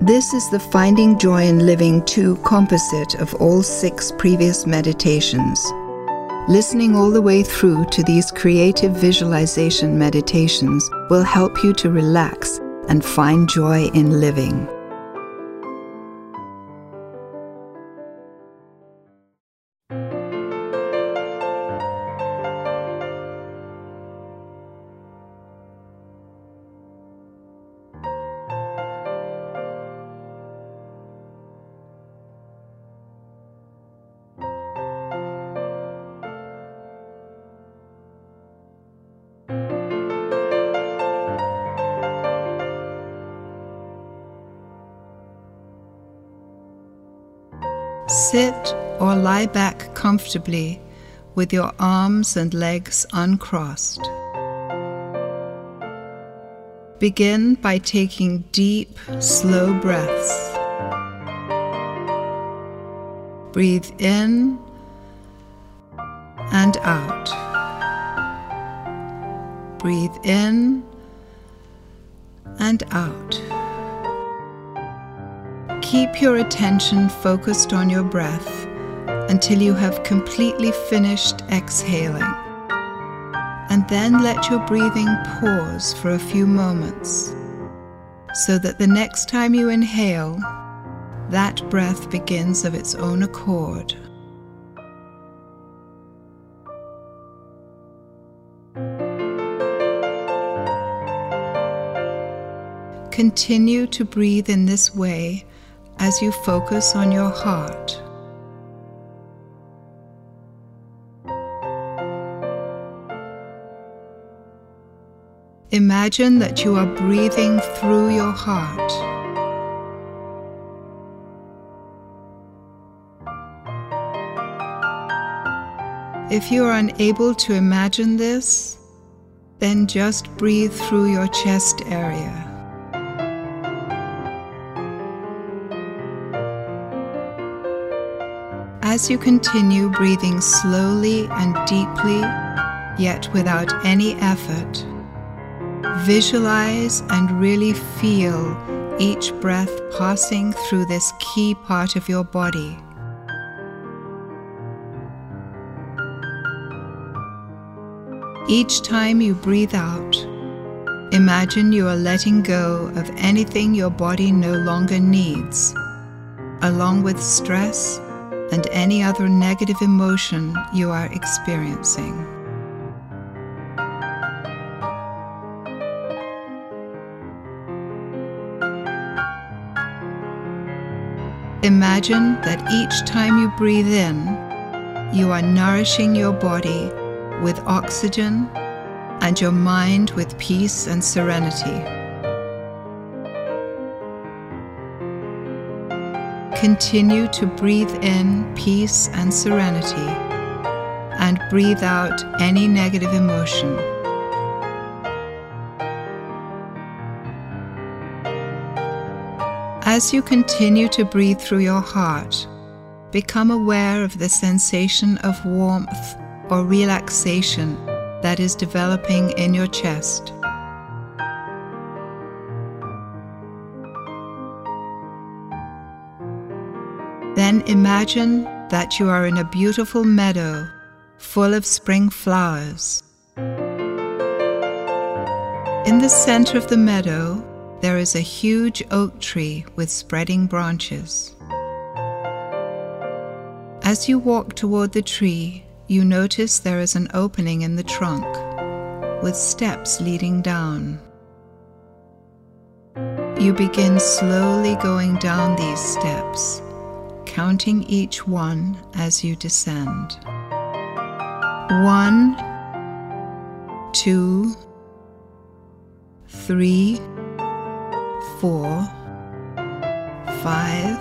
This is the Finding Joy in Living 2 composite of all six previous meditations. Listening all the way through to these creative visualization meditations will help you to relax and find joy in living. Comfortably with your arms and legs uncrossed. Begin by taking deep, slow breaths. Breathe in and out. Breathe in and out. Keep your attention focused on your breath until you have completely finished exhaling. And then let your breathing pause for a few moments so that the next time you inhale, that breath begins of its own accord. Continue to breathe in this way as you focus on your heart. Imagine that you are breathing through your heart. If you are unable to imagine this, then just breathe through your chest area. As you continue breathing slowly and deeply, yet without any effort, visualize and really feel each breath passing through this key part of your body. Each time you breathe out, imagine you are letting go of anything your body no longer needs, along with stress and any other negative emotion you are experiencing. Imagine that each time you breathe in, you are nourishing your body with oxygen and your mind with peace and serenity. Continue to breathe in peace and serenity and breathe out any negative emotion. As you continue to breathe through your heart, become aware of the sensation of warmth or relaxation that is developing in your chest. Then imagine that you are in a beautiful meadow full of spring flowers. In the center of the meadow, there is a huge oak tree with spreading branches. As you walk toward the tree, you notice there is an opening in the trunk with steps leading down. You begin slowly going down these steps counting each one as you descend. One, two, three, four, five,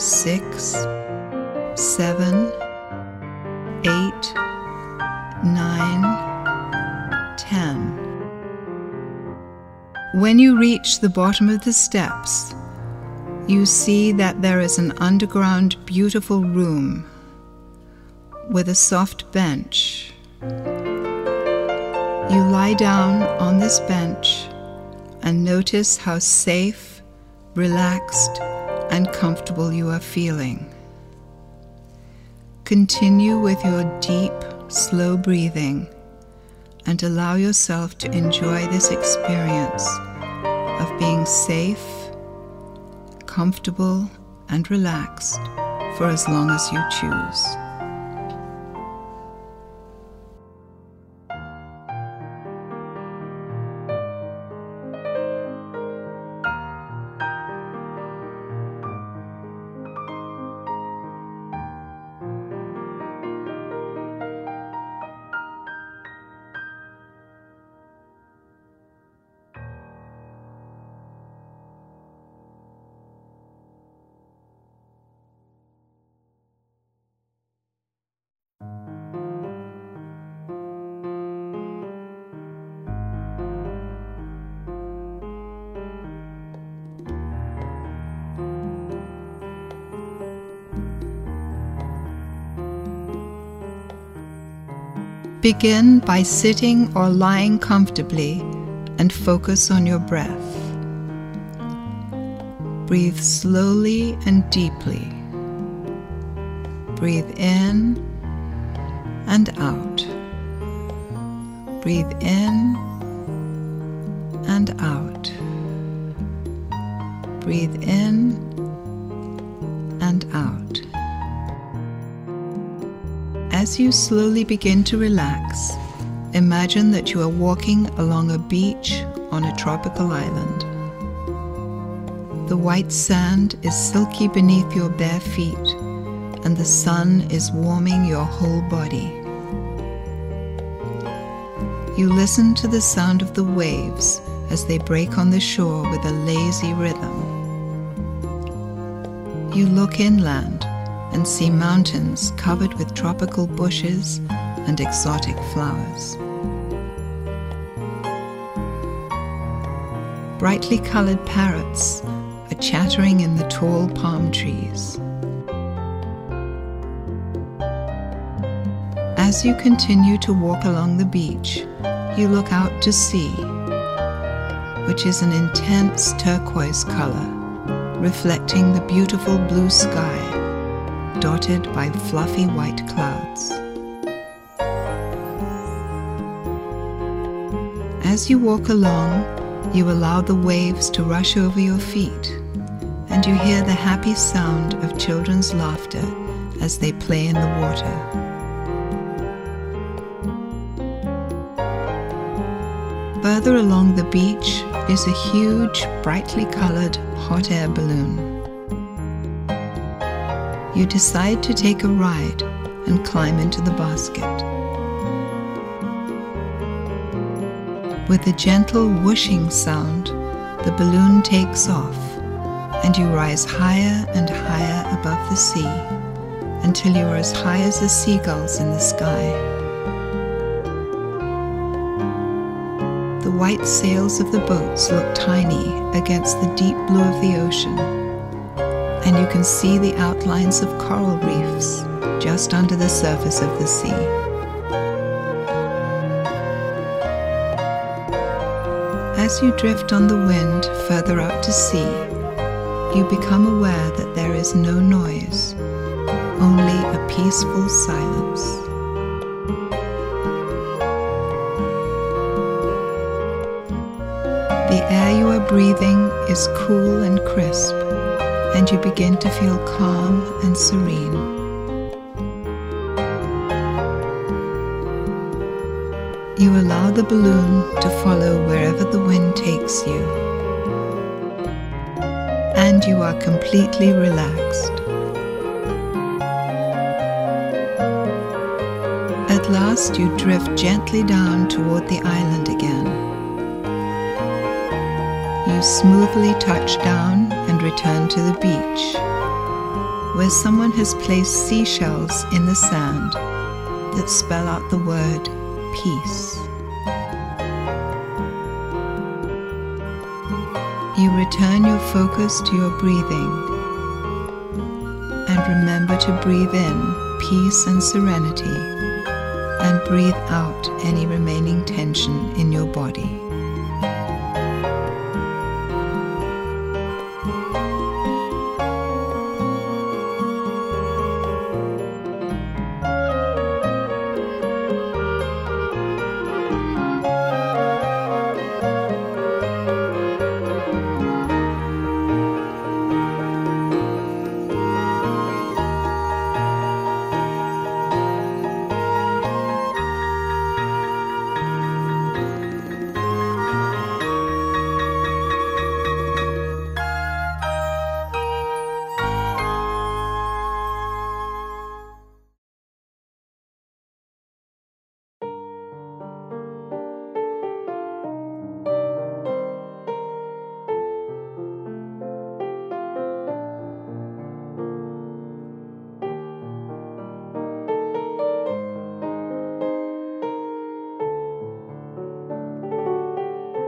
six, seven, eight, nine, ten. When you reach the bottom of the steps, you see that there is an underground beautiful room with a soft bench. You lie down on this bench and notice how safe, relaxed, and comfortable you are feeling. Continue with your deep, slow breathing and allow yourself to enjoy this experience of being safe, comfortable, and relaxed for as long as you choose. Begin by sitting or lying comfortably and focus on your breath. Breathe slowly and deeply. Breathe in and out. Breathe in and out. Breathe in As you slowly begin to relax, imagine that you are walking along a beach on a tropical island. The white sand is silky beneath your bare feet, and the sun is warming your whole body. You listen to the sound of the waves as they break on the shore with a lazy rhythm. You look inland and see mountains covered with tropical bushes and exotic flowers. Brightly colored parrots are chattering in the tall palm trees. As you continue to walk along the beach, you look out to sea, which is an intense turquoise color, reflecting the beautiful blue sky dotted by fluffy white clouds. As you walk along, you allow the waves to rush over your feet, and you hear the happy sound of children's laughter as they play in the water. Further along the beach is a huge, brightly colored hot air balloon you decide to take a ride and climb into the basket. With a gentle whooshing sound, the balloon takes off and you rise higher and higher above the sea until you are as high as the seagulls in the sky. The white sails of the boats look tiny against the deep blue of the ocean and you can see the outlines of coral reefs just under the surface of the sea. As you drift on the wind further out to sea, you become aware that there is no noise, only a peaceful silence. The air you are breathing is cool and crisp and you begin to feel calm and serene. You allow the balloon to follow wherever the wind takes you, and you are completely relaxed. At last, you drift gently down toward the island again. You smoothly touch down and return to the beach, where someone has placed seashells in the sand that spell out the word peace. You return your focus to your breathing and remember to breathe in peace and serenity and breathe out any remaining tension in your body.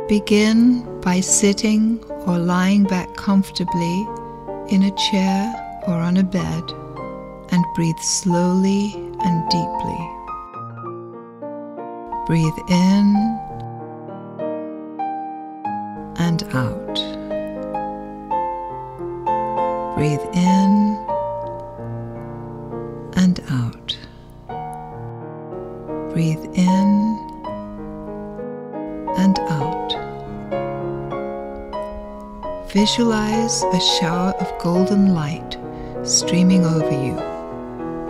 Begin by sitting or lying back comfortably in a chair or on a bed and breathe slowly and deeply. Breathe in and out. Breathe in and out. Breathe in Visualize a shower of golden light streaming over you,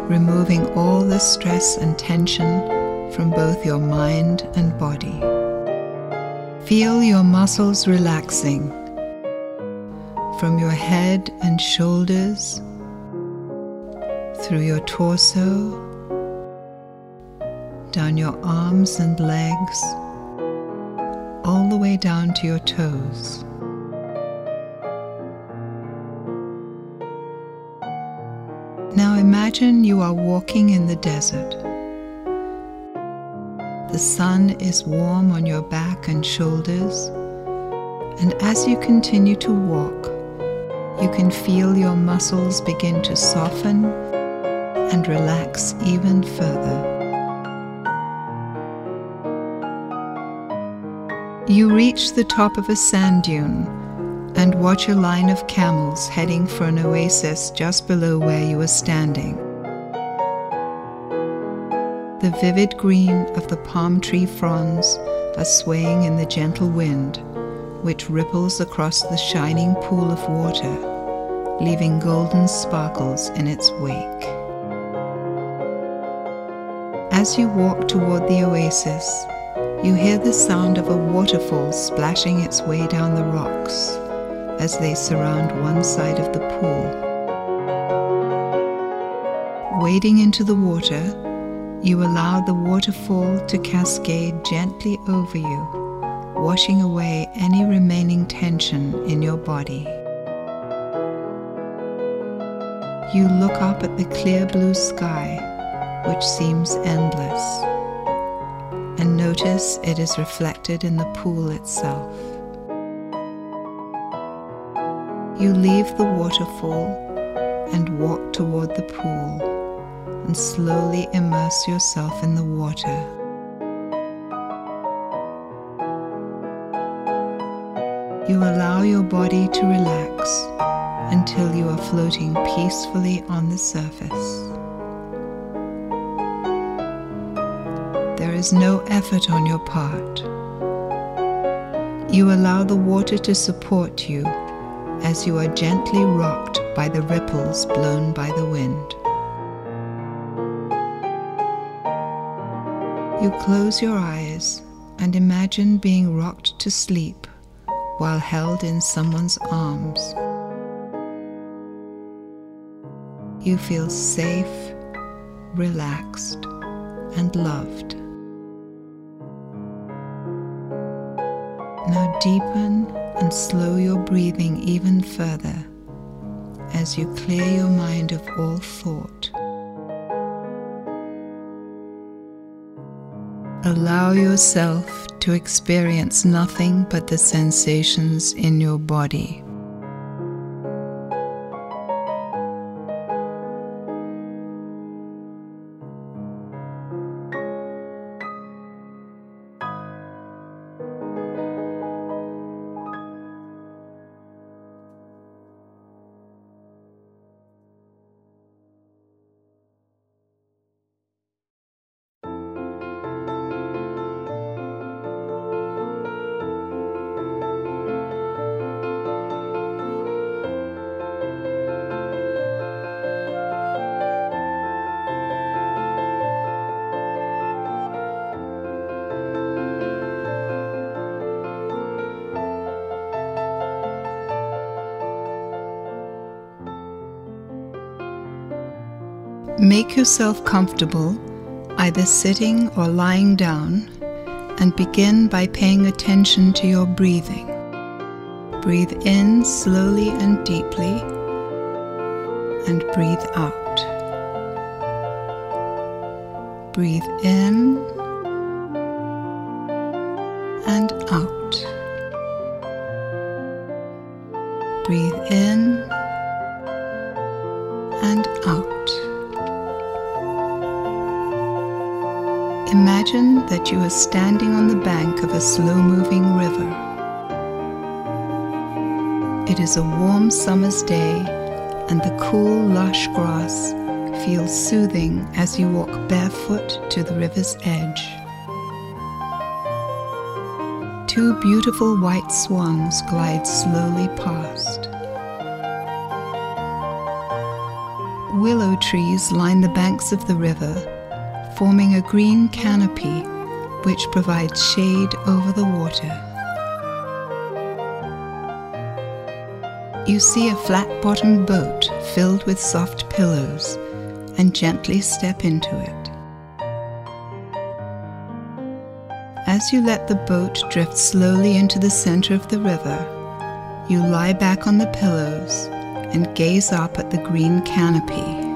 removing all the stress and tension from both your mind and body. Feel your muscles relaxing from your head and shoulders, through your torso, down your arms and legs, all the way down to your toes. Imagine you are walking in the desert. The sun is warm on your back and shoulders, and as you continue to walk, you can feel your muscles begin to soften and relax even further. You reach the top of a sand dune and watch a line of camels heading for an oasis just below where you are standing. The vivid green of the palm tree fronds are swaying in the gentle wind, which ripples across the shining pool of water, leaving golden sparkles in its wake. As you walk toward the oasis, you hear the sound of a waterfall splashing its way down the rocks as they surround one side of the pool. Wading into the water, you allow the waterfall to cascade gently over you, washing away any remaining tension in your body. You look up at the clear blue sky, which seems endless and notice it is reflected in the pool itself. You leave the waterfall and walk toward the pool and slowly immerse yourself in the water. You allow your body to relax until you are floating peacefully on the surface. There is no effort on your part. You allow the water to support you as you are gently rocked by the ripples blown by the wind. You close your eyes and imagine being rocked to sleep while held in someone's arms. You feel safe, relaxed, and loved. Now deepen and slow your breathing even further as you clear your mind of all thought. Allow yourself to experience nothing but the sensations in your body. Make yourself comfortable, either sitting or lying down, and begin by paying attention to your breathing. Breathe in slowly and deeply, and breathe out. Breathe in and out. Breathe in and out. Imagine that you are standing on the bank of a slow moving river. It is a warm summer's day, and the cool, lush grass feels soothing as you walk barefoot to the river's edge. Two beautiful white swans glide slowly past. Willow trees line the banks of the river, forming a green canopy which provides shade over the water. You see a flat bottomed boat filled with soft pillows and gently step into it. As you let the boat drift slowly into the center of the river, you lie back on the pillows and gaze up at the green canopy.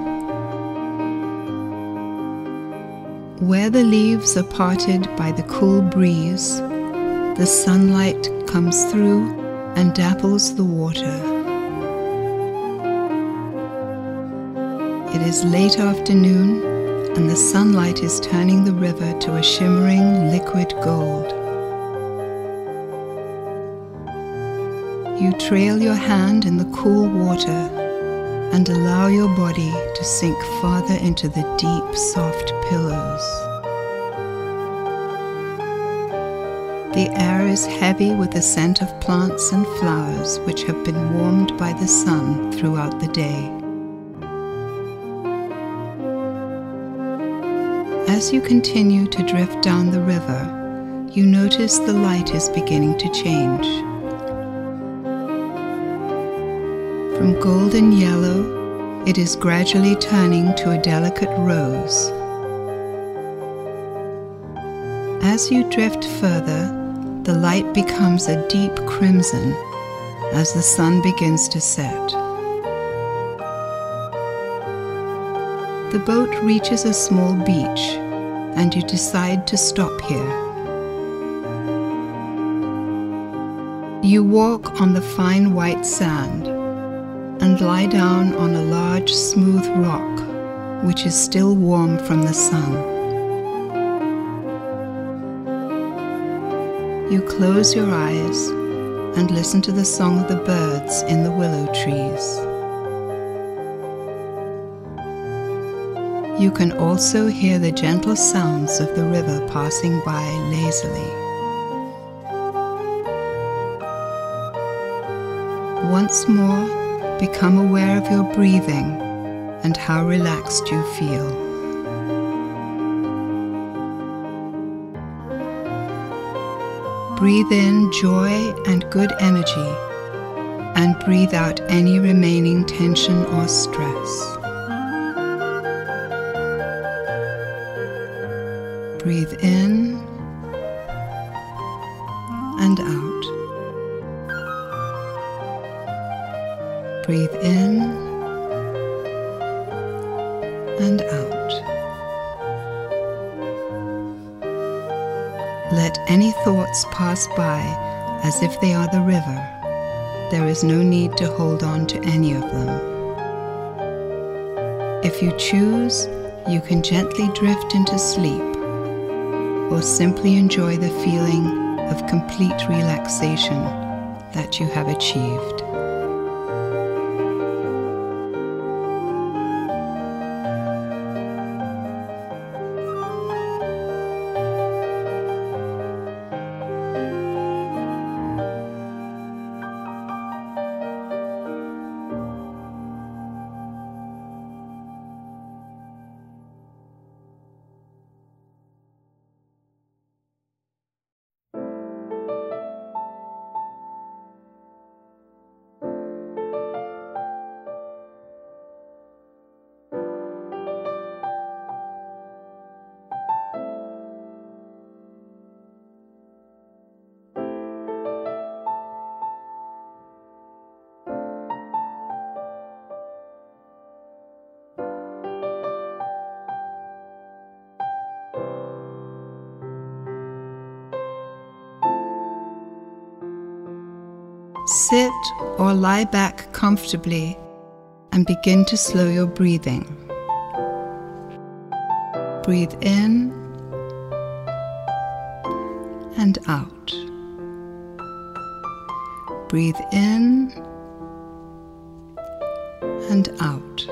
Where the leaves are parted by the cool breeze, the sunlight comes through and dapples the water. It is late afternoon, and the sunlight is turning the river to a shimmering liquid gold. You trail your hand in the cool water and allow your body to sink farther into the deep, soft pillows. The air is heavy with the scent of plants and flowers which have been warmed by the sun throughout the day. As you continue to drift down the river, you notice the light is beginning to change. From golden yellow, it is gradually turning to a delicate rose. As you drift further, the light becomes a deep crimson as the sun begins to set. The boat reaches a small beach and you decide to stop here. You walk on the fine white sand and lie down on a large smooth rock which is still warm from the sun. You close your eyes and listen to the song of the birds in the willow trees. You can also hear the gentle sounds of the river passing by lazily. Once more, become aware of your breathing and how relaxed you feel. Breathe in joy and good energy and breathe out any remaining tension or stress. Breathe in Breathe in and out. Let any thoughts pass by as if they are the river. There is no need to hold on to any of them. If you choose, you can gently drift into sleep or simply enjoy the feeling of complete relaxation that you have achieved. Sit or lie back comfortably and begin to slow your breathing. Breathe in and out. Breathe in and out.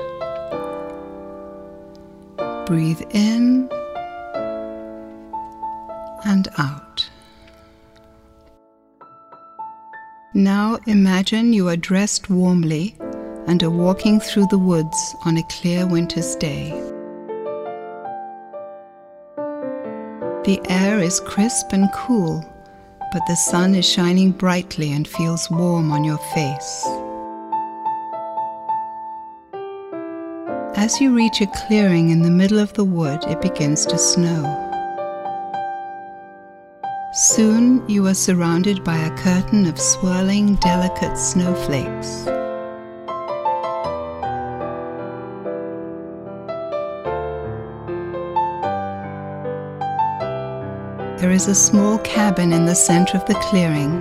Breathe in and out. Now imagine you are dressed warmly and are walking through the woods on a clear winter's day. The air is crisp and cool, but the sun is shining brightly and feels warm on your face. As you reach a clearing in the middle of the wood, it begins to snow. Soon you are surrounded by a curtain of swirling, delicate snowflakes. There is a small cabin in the center of the clearing,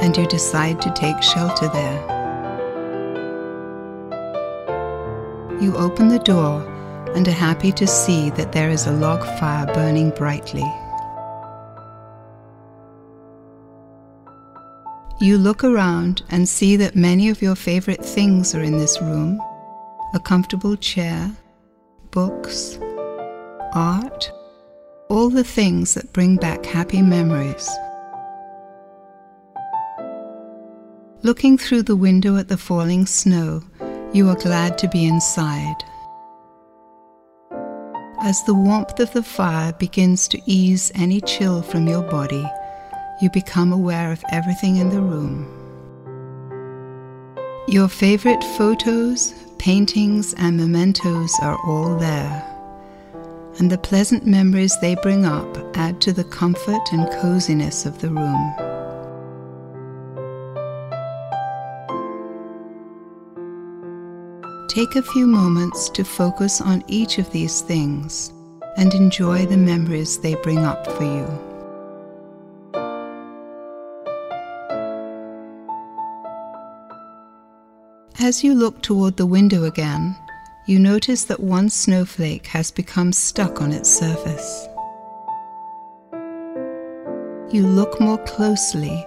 and you decide to take shelter there. You open the door and are happy to see that there is a log fire burning brightly. You look around and see that many of your favorite things are in this room a comfortable chair, books, art, all the things that bring back happy memories. Looking through the window at the falling snow, you are glad to be inside. As the warmth of the fire begins to ease any chill from your body, you become aware of everything in the room. Your favorite photos, paintings, and mementos are all there and the pleasant memories they bring up add to the comfort and coziness of the room. Take a few moments to focus on each of these things and enjoy the memories they bring up for you. As you look toward the window again, you notice that one snowflake has become stuck on its surface. You look more closely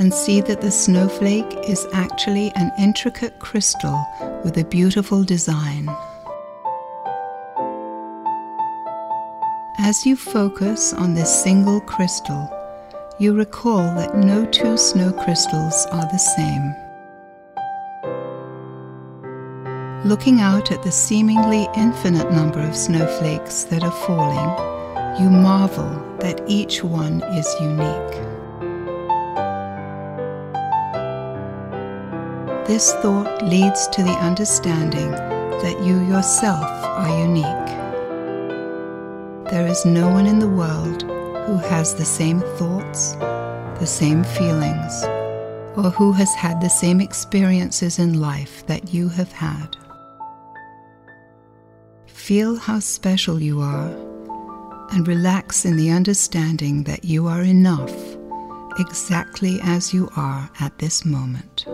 and see that the snowflake is actually an intricate crystal with a beautiful design. As you focus on this single crystal, you recall that no two snow crystals are the same. Looking out at the seemingly infinite number of snowflakes that are falling, you marvel that each one is unique. This thought leads to the understanding that you yourself are unique. There is no one in the world who has the same thoughts, the same feelings, or who has had the same experiences in life that you have had. Feel how special you are and relax in the understanding that you are enough exactly as you are at this moment.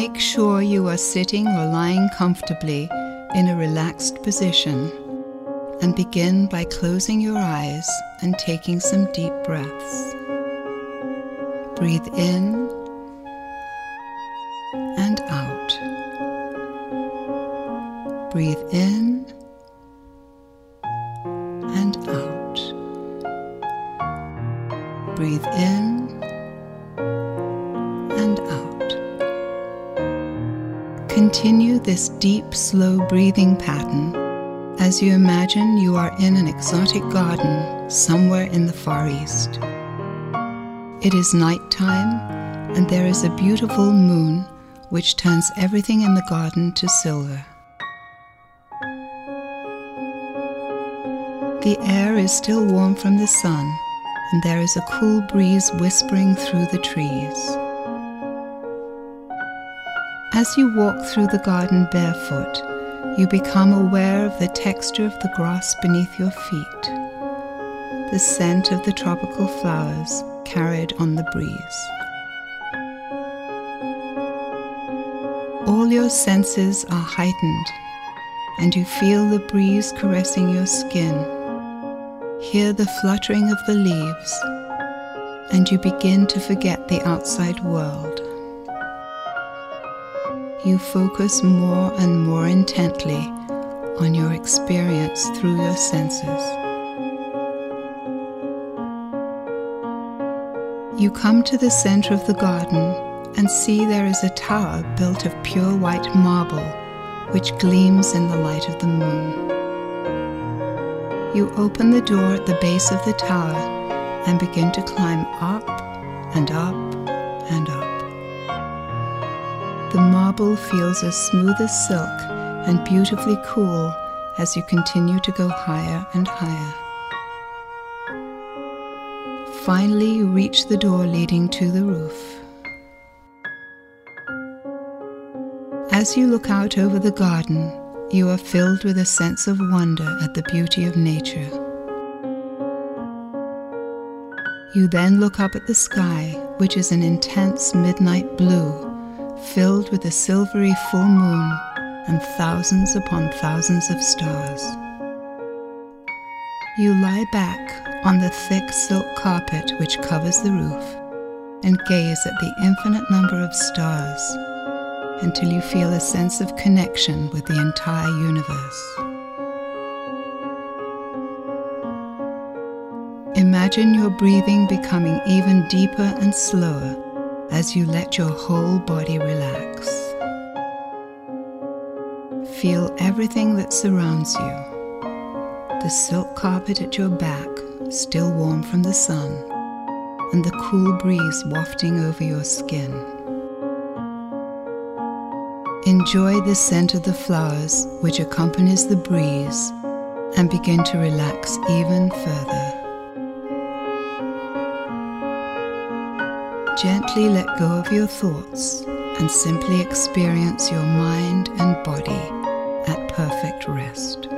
Make sure you are sitting or lying comfortably in a relaxed position and begin by closing your eyes and taking some deep breaths. Breathe in and out. Breathe in this deep, slow breathing pattern as you imagine you are in an exotic garden somewhere in the Far East. It is night time, and there is a beautiful moon which turns everything in the garden to silver. The air is still warm from the sun, and there is a cool breeze whispering through the trees. As you walk through the garden barefoot, you become aware of the texture of the grass beneath your feet, the scent of the tropical flowers carried on the breeze. All your senses are heightened, and you feel the breeze caressing your skin, hear the fluttering of the leaves, and you begin to forget the outside world you focus more and more intently on your experience through your senses. You come to the center of the garden and see there is a tower built of pure white marble which gleams in the light of the moon. You open the door at the base of the tower and begin to climb up and up marble feels as smooth as silk and beautifully cool as you continue to go higher and higher. Finally, you reach the door leading to the roof. As you look out over the garden, you are filled with a sense of wonder at the beauty of nature. You then look up at the sky, which is an intense midnight blue filled with a silvery full moon and thousands upon thousands of stars. You lie back on the thick silk carpet which covers the roof and gaze at the infinite number of stars until you feel a sense of connection with the entire universe. Imagine your breathing becoming even deeper and slower as you let your whole body relax. Feel everything that surrounds you the silk carpet at your back, still warm from the sun, and the cool breeze wafting over your skin. Enjoy the scent of the flowers which accompanies the breeze and begin to relax even further. Gently let go of your thoughts and simply experience your mind and body at perfect rest.